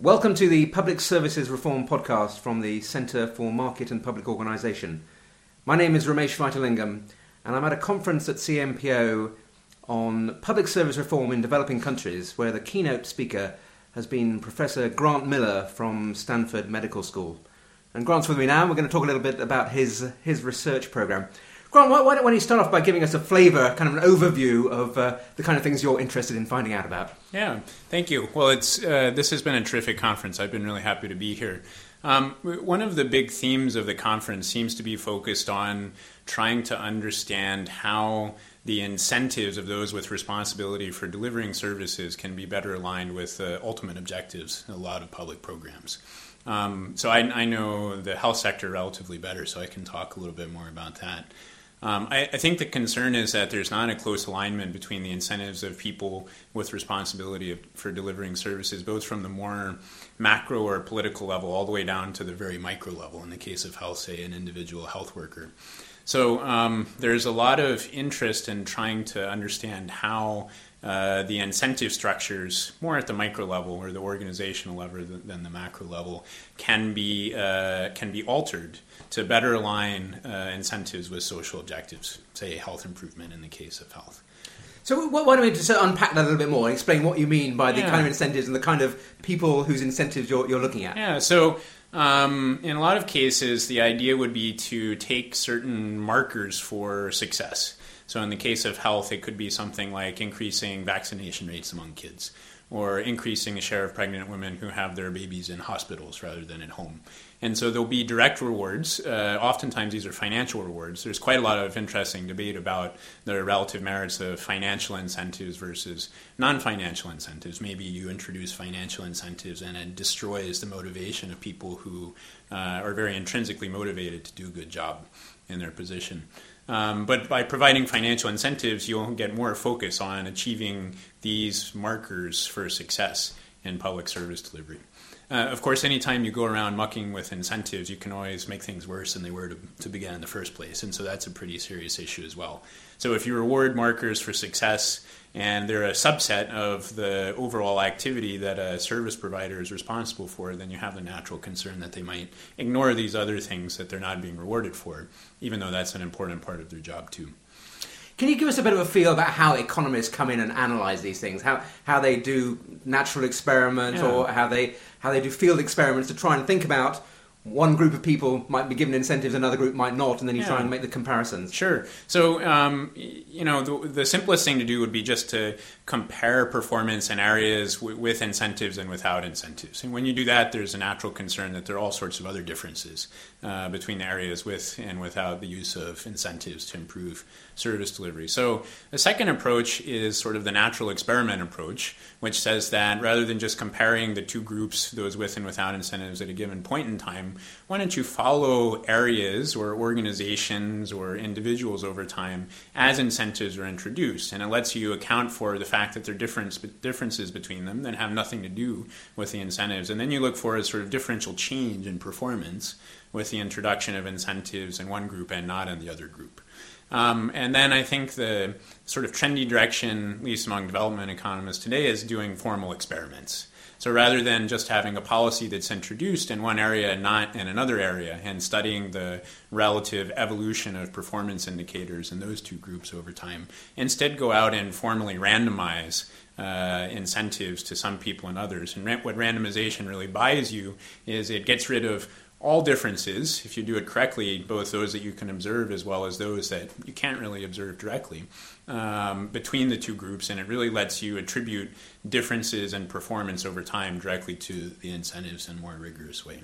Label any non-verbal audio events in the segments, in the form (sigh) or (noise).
Welcome to the Public Services Reform podcast from the Centre for Market and Public Organisation. My name is Romesh Vaitilingam, and I'm at a conference at CMPO on public service reform in developing countries, where the keynote speaker has been Professor Grant Miller from Stanford Medical School. And Grant's with me now, and we're going to talk a little bit about his, his research program. Grant, why, why don't you start off by giving us a flavour, kind of an overview of uh, the kind of things you're interested in finding out about? Yeah, thank you. Well, it's uh, this has been a terrific conference. I've been really happy to be here. Um, one of the big themes of the conference seems to be focused on trying to understand how the incentives of those with responsibility for delivering services can be better aligned with the ultimate objectives in a lot of public programs. Um, so I, I, know the health sector relatively better, so I can talk a little bit more about that. Um, I, I, think the concern is that there's not a close alignment between the incentives of people with responsibility for delivering services, both from the more macro or political level all the way down to the very micro level, in the case of health, say, an individual health worker. So um, there's a lot of interest in trying to understand how uh, the incentive structures, more at the micro level or the organizational level than the macro level, can be uh, can be altered to better align uh, incentives with social objectives, say health improvement in the case of health. So why don't we just unpack that a little bit more and explain what you mean by the yeah. kind of incentives and the kind of people whose incentives you're, you're looking at? Yeah, so um, in a lot of cases, the idea would be to take certain markers for success. So in the case of health, it could be something like increasing vaccination rates among kids or increasing the share of pregnant women who have their babies in hospitals rather than at home. And so there'll be direct rewards. Uh, oftentimes, these are financial rewards. There's quite a lot of interesting debate about the relative merits of financial incentives versus non financial incentives. Maybe you introduce financial incentives and it destroys the motivation of people who uh, are very intrinsically motivated to do a good job in their position. Um, but by providing financial incentives, you'll get more focus on achieving these markers for success in public service delivery. Uh, of course, anytime you go around mucking with incentives, you can always make things worse than they were to, to begin in the first place. And so that's a pretty serious issue as well. So if you reward markers for success and they're a subset of the overall activity that a service provider is responsible for, then you have the natural concern that they might ignore these other things that they're not being rewarded for, even though that's an important part of their job too. Can you give us a bit of a feel about how economists come in and analyze these things? How how they do natural experiments yeah. or how they how they do field experiments to try and think about one group of people might be given incentives, another group might not, and then you yeah. try and make the comparisons. Sure. So, um, you know, the, the, simplest thing to do would be just to compare performance in areas w- with incentives and without incentives. And when you do that, there's a natural concern that there are all sorts of other differences uh, between areas with and without the use of incentives to improve service delivery. So, the second approach is sort of the natural experiment approach, which says that rather than just comparing the two groups, those with and without incentives at a given point in time, why don't you follow areas or organizations or individuals over time as incentives are introduced? And it lets you account for the fact that there are difference, differences between them that have nothing to do with the incentives. And then you look for a sort of differential change in performance with the introduction of incentives in one group and not in the other group. Um, and then I think the sort of trendy direction, at least among development economists today, is doing formal experiments. So rather than just having a policy that's introduced in one area and not in another area, and studying the relative evolution of performance indicators in those two groups over time, instead go out and formally randomize uh, incentives to some people and others. And what randomization really buys you is it gets rid of all differences, if you do it correctly, both those that you can observe as well as those that you can't really observe directly, um, between the two groups, and it really lets you attribute differences in performance over time directly to the incentives in a more rigorous way.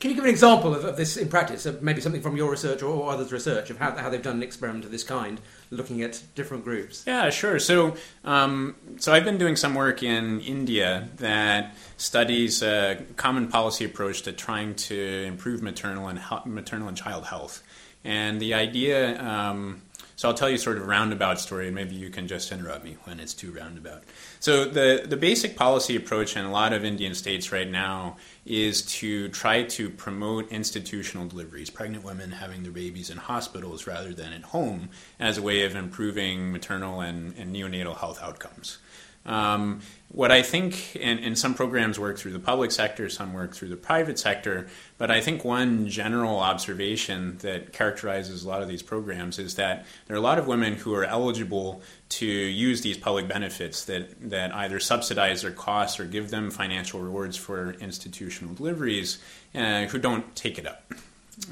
Can you give an example of, of this in practice, of maybe something from your research or, or others' research, of how, how they've done an experiment of this kind, looking at different groups? Yeah, sure. So, um, so I've been doing some work in India that studies a common policy approach to trying to improve maternal and maternal and child health, and the idea. Um, so I'll tell you sort of roundabout story, and maybe you can just interrupt me when it's too roundabout. So the the basic policy approach in a lot of Indian states right now is to try to promote institutional deliveries, pregnant women having their babies in hospitals rather than at home, as a way of improving maternal and, and neonatal health outcomes. Um, what I think, and, and, some programs work through the public sector, some work through the private sector, but I think one general observation that characterizes a lot of these programs is that there are a lot of women who are eligible to use these public benefits that, that either subsidize their costs or give them financial rewards for institutional deliveries uh, who don't take it up.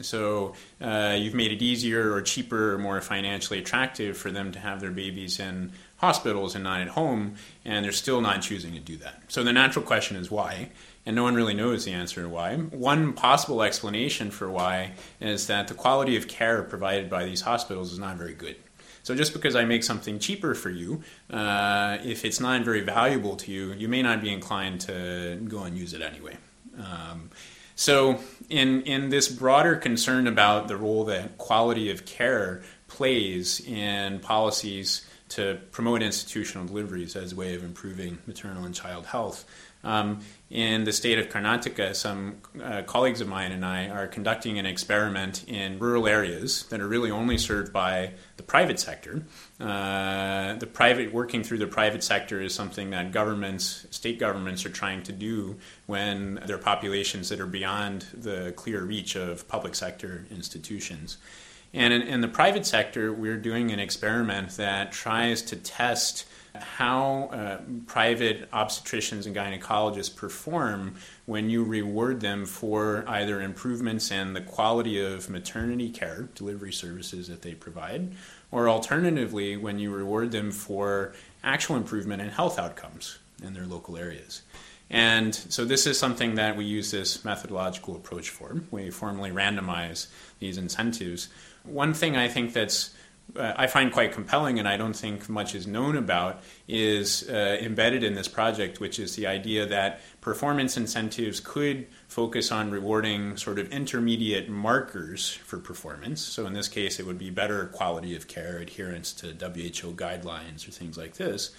So uh, you've made it easier or cheaper or more financially attractive for them to have their babies in hospitals and not at home, and they're still not choosing to do that. So the natural question is why, and no one really knows the answer to why. One possible explanation for why is that the quality of care provided by these hospitals is not very good. So just because I make something cheaper for you, uh, if it's not very valuable to you, you may not be inclined to go and use it anyway. Um, so, in in this broader concern about the role that quality of care plays in policies to promote institutional deliveries as a way of improving maternal and child health. Um, in the state of Karnataka, some uh, colleagues of mine and I are conducting an experiment in rural areas that are really only served by the private sector. Uh, the private working through the private sector is something that governments, state governments, are trying to do when there are populations that are beyond the clear reach of public sector institutions. And in, in, the private sector, we're doing an experiment that tries to test how uh, private obstetricians and gynecologists perform when you reward them for either improvements in the quality of maternity care, delivery services that they provide, or alternatively, when you reward them for actual improvement in health outcomes in their local areas. And so this is something that we use this methodological approach for. We formally randomize these incentives one thing I think that's I find quite compelling and I don't think much is known about is uh, embedded in this project, which is the idea that performance incentives could focus on rewarding sort of intermediate markers for performance. So, in this case, it would be better quality of care, adherence to WHO guidelines, or things like this.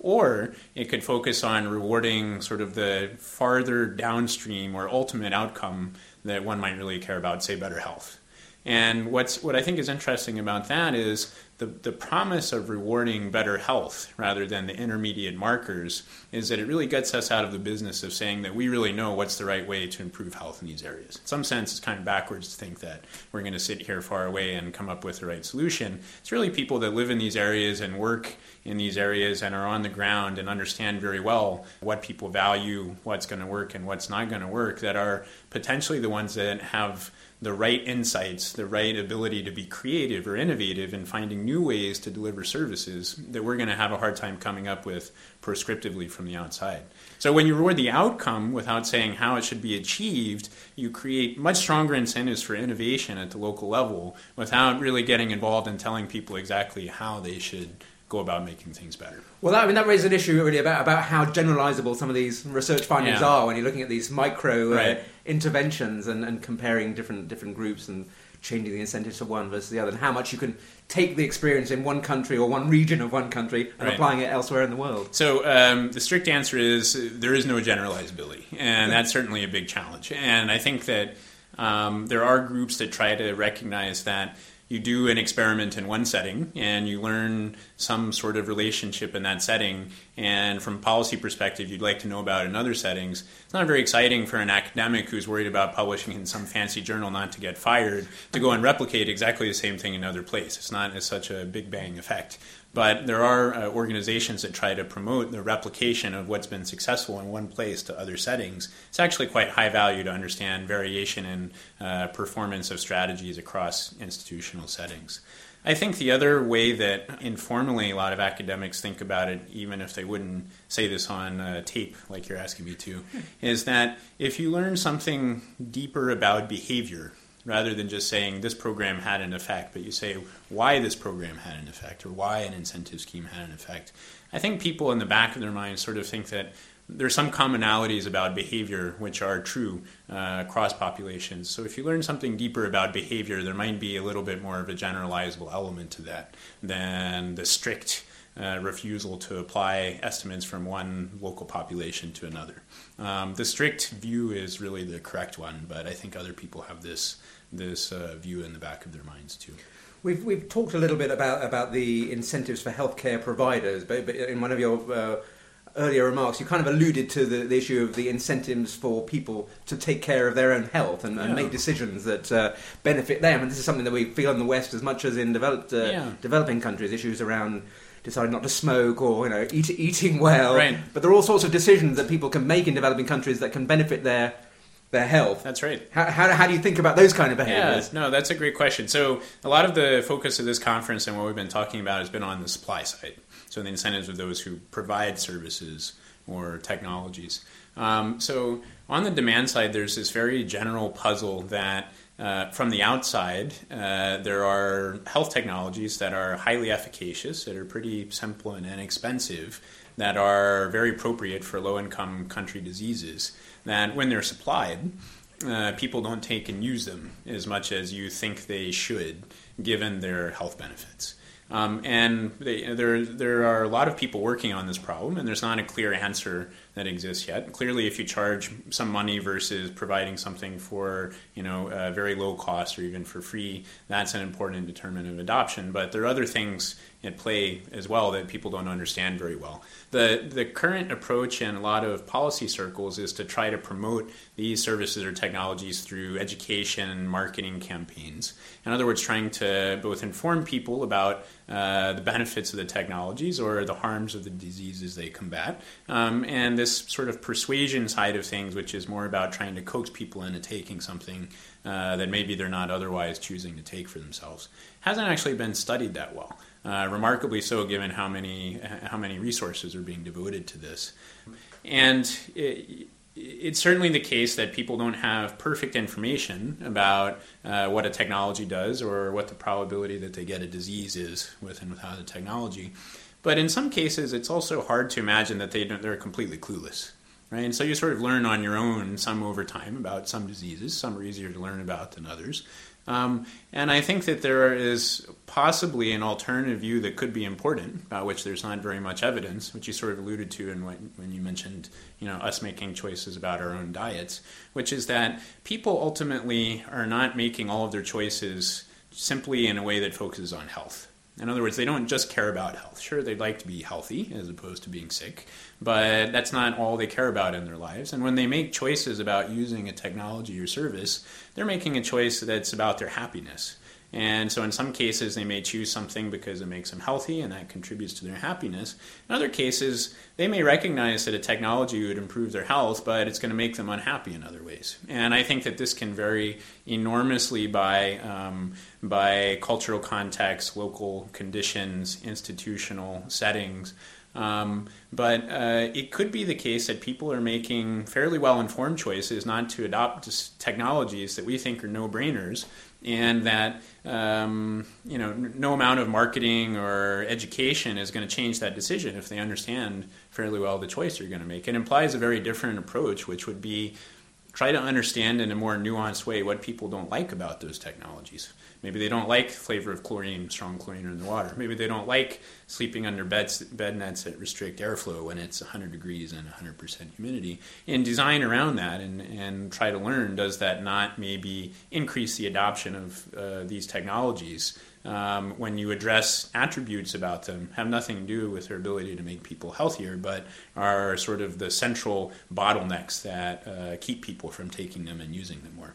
Or it could focus on rewarding sort of the farther downstream or ultimate outcome that one might really care about, say, better health. And what's what I think is interesting about that is the, the promise of rewarding better health rather than the intermediate markers is that it really gets us out of the business of saying that we really know what's the right way to improve health in these areas. In some sense, it's kind of backwards to think that we're going to sit here far away and come up with the right solution. It's really people that live in these areas and work in these areas and are on the ground and understand very well what people value, what's going to work, and what's not going to work that are potentially the ones that have the right insights, the right ability to be creative or innovative in finding new ways to deliver services that we're going to have a hard time coming up with prescriptively from the outside. So when you reward the outcome without saying how it should be achieved, you create much stronger incentives for innovation at the local level without really getting involved in telling people exactly how they should go about making things better. Well, that, I mean, that raises an issue really about, about how generalizable some of these research findings yeah. are when you're looking at these micro uh, right. uh, interventions and, and comparing different different groups and changing the incentives for one versus the other, and how much you can take the experience in one country or one region of one country and right. applying it elsewhere in the world. So um, the strict answer is uh, there is no generalizability, and that's certainly a big challenge. And I think that um, there are groups that try to recognize that you do an experiment in one setting and you learn some sort of relationship in that setting and from policy perspective you'd like to know about in other settings. It's not very exciting for an academic who's worried about publishing in some fancy journal not to get fired to go and replicate exactly the same thing in another place it's not as such a big bang effect but there are uh, organizations that try to promote the replication of what's been successful in one place to other settings. It's actually quite high value to understand variation in uh, performance of strategies across institutional settings. I think the other way that informally a lot of academics think about it, even if they wouldn't say this on uh, tape like you're asking me to, is that if you learn something deeper about behavior, rather than just saying this program had an effect, but you say why this program had an effect or why an incentive scheme had an effect. I think people in the back of their minds sort of think that there's some commonalities about behavior which are true uh, across populations. So if you learn something deeper about behavior, there might be a little bit more of a generalizable element to that than the strict uh, refusal to apply estimates from one local population to another. Um, the strict view is really the correct one, but I think other people have this this uh, view in the back of their minds too. We've, we've talked a little bit about, about the incentives for healthcare providers, but, but in one of your uh, earlier remarks, you kind of alluded to the, the, issue of the incentives for people to take care of their own health and, and make decisions that uh, benefit them. And this is something that we feel in the West as much as in developed uh, yeah. developing countries. Issues around deciding not to smoke or you know eat, eating well. Right. But there are all sorts of decisions that people can make in developing countries that can benefit their their health. That's right. How, how, how, do you think about those kind of behaviors? Yeah, no, that's a great question. So, a lot of the focus of this conference and what we've been talking about has been on the supply side. So, the incentives of those who provide services or technologies. Um, so, on the demand side, there's this very general puzzle that uh, from the outside, uh, there are health technologies that are highly efficacious, that are pretty simple and inexpensive, that are very appropriate for low income country diseases, that when they're supplied, uh, people don't take and use them as much as you think they should, given their health benefits. Um, and they, there, there are a lot of people working on this problem, and there's not a clear answer that exists yet. Clearly, if you charge some money versus providing something for you know very low cost or even for free, that's an important determinant of adoption. But there are other things at play as well that people don't understand very well. The the current approach in a lot of policy circles is to try to promote these services or technologies through education and marketing campaigns. In other words, trying to both inform people about uh, the benefits of the technologies or the harms of the diseases they combat, um, and this sort of persuasion side of things, which is more about trying to coax people into taking something uh, that maybe they're not otherwise choosing to take for themselves, hasn't actually been studied that well. Uh, remarkably so, given how many how many resources are being devoted to this, and it, it's certainly the case that people don't have perfect information about uh, what a technology does or what the probability that they get a disease is with and without a technology. But in some cases, it's also hard to imagine that they they're completely clueless. Right? And so you sort of learn on your own some over time about some diseases. Some are easier to learn about than others. Um, and I think that there is possibly an alternative view that could be important, about which there's not very much evidence, which you sort of alluded to in when, when you mentioned, you know, us making choices about our own diets, which is that people ultimately are not making all of their choices simply in a way that focuses on health. In other words, they don't just care about health. Sure, they'd like to be healthy as opposed to being sick, but that's not all they care about in their lives. And when they make choices about using a technology or service, they're making a choice that's about their happiness. And so, in some cases, they may choose something because it makes them healthy and that contributes to their happiness. In other cases, they may recognize that a technology would improve their health, but it's going to make them unhappy in other ways. And I think that this can vary enormously by, um, by cultural context, local conditions, institutional settings. Um, but uh, it could be the case that people are making fairly well informed choices not to adopt technologies that we think are no brainers and that um, you know no amount of marketing or education is going to change that decision if they understand fairly well the choice you're going to make. It implies a very different approach, which would be try to understand in a more nuanced way what people don't like about those technologies. Maybe they don't like the flavor of chlorine, strong chlorine in the water. Maybe they don't like sleeping under beds, bed nets that restrict airflow when it's 100 degrees and 100% humidity. And design around that and, and try to learn does that not maybe increase the adoption of uh, these technologies um, when you address attributes about them have nothing to do with their ability to make people healthier, but are sort of the central bottlenecks that uh, keep people from taking them and using them more.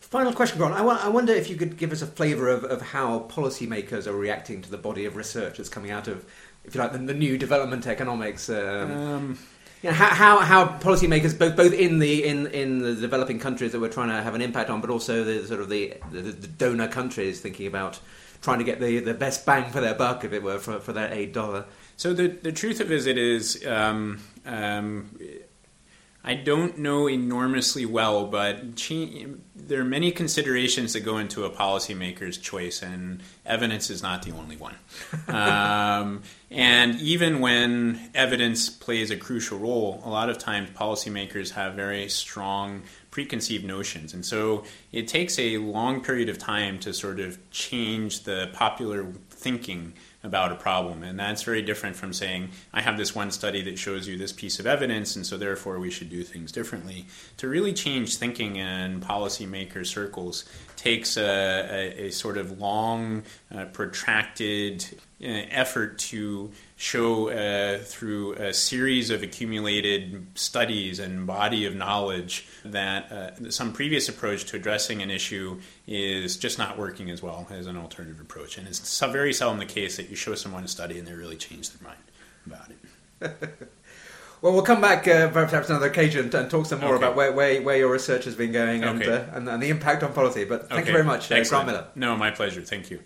Final question, Ron. I, w- I wonder if you could give us a flavour of, of how policymakers are reacting to the body of research that's coming out of, if you like, the, the new development economics. Um, um, you know, how, how, how policymakers, both both in the in, in the developing countries that we're trying to have an impact on, but also the sort of the, the, the donor countries thinking about trying to get the, the best bang for their buck, if it were, for, for their aid dollar. So the the truth of it is, um, um, I don't know enormously well, but there are many considerations that go into a policymaker's choice, and evidence is not the only one. (laughs) um, and even when evidence plays a crucial role, a lot of times policymakers have very strong preconceived notions. And so it takes a long period of time to sort of change the popular thinking about a problem. And that's very different from saying, I have this one study that shows you this piece of evidence, and so therefore we should do things differently. To really change thinking in policymaker circles takes a, a, a sort of long, uh, protracted uh, effort to show uh, through a series of accumulated studies and body of knowledge that uh, some previous approach to addressing an issue is just not working as well as an alternative approach. And it's very seldom the case that you show someone a study and they really change their mind about it. (laughs) Well, we'll come back uh, perhaps another occasion and talk some more Okay. about where, where, where your research has been going and, Okay. uh, and, and the impact on policy. But thank Okay, you very much, uh, Grant. Miller. No, my pleasure. Thank you.